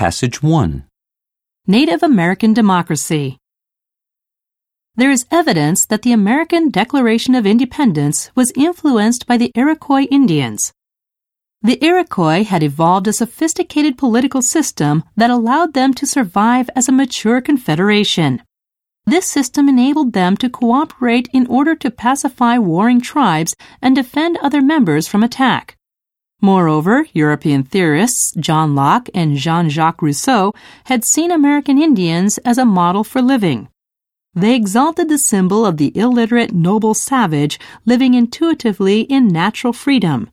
Passage 1. Native American Democracy. There is evidence that the American Declaration of Independence was influenced by the Iroquois Indians. The Iroquois had evolved a sophisticated political system that allowed them to survive as a mature confederation. This system enabled them to cooperate in order to pacify warring tribes and defend other members from attack. Moreover, European theorists John Locke and Jean Jacques Rousseau had seen American Indians as a model for living. They exalted the symbol of the illiterate noble savage living intuitively in natural freedom.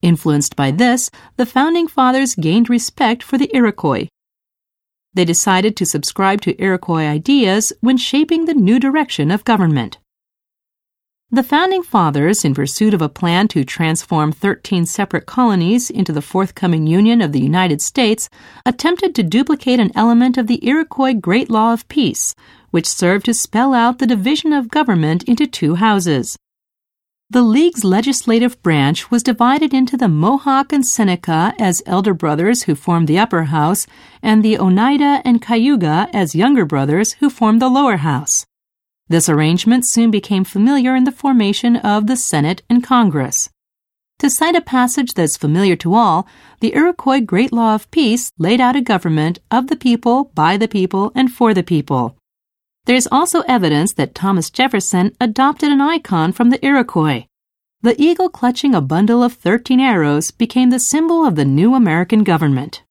Influenced by this, the Founding Fathers gained respect for the Iroquois. They decided to subscribe to Iroquois ideas when shaping the new direction of government. The Founding Fathers, in pursuit of a plan to transform 13 separate colonies into the forthcoming Union of the United States, attempted to duplicate an element of the Iroquois Great Law of Peace, which served to spell out the division of government into two houses. The League's legislative branch was divided into the Mohawk and Seneca as elder brothers who formed the upper house, and the Oneida and Cayuga as younger brothers who formed the lower house. This arrangement soon became familiar in the formation of the Senate and Congress. To cite a passage that's familiar to all, the Iroquois Great Law of Peace laid out a government of the people, by the people, and for the people. There is also evidence that Thomas Jefferson adopted an icon from the Iroquois. The eagle clutching a bundle of 13 arrows became the symbol of the new American government.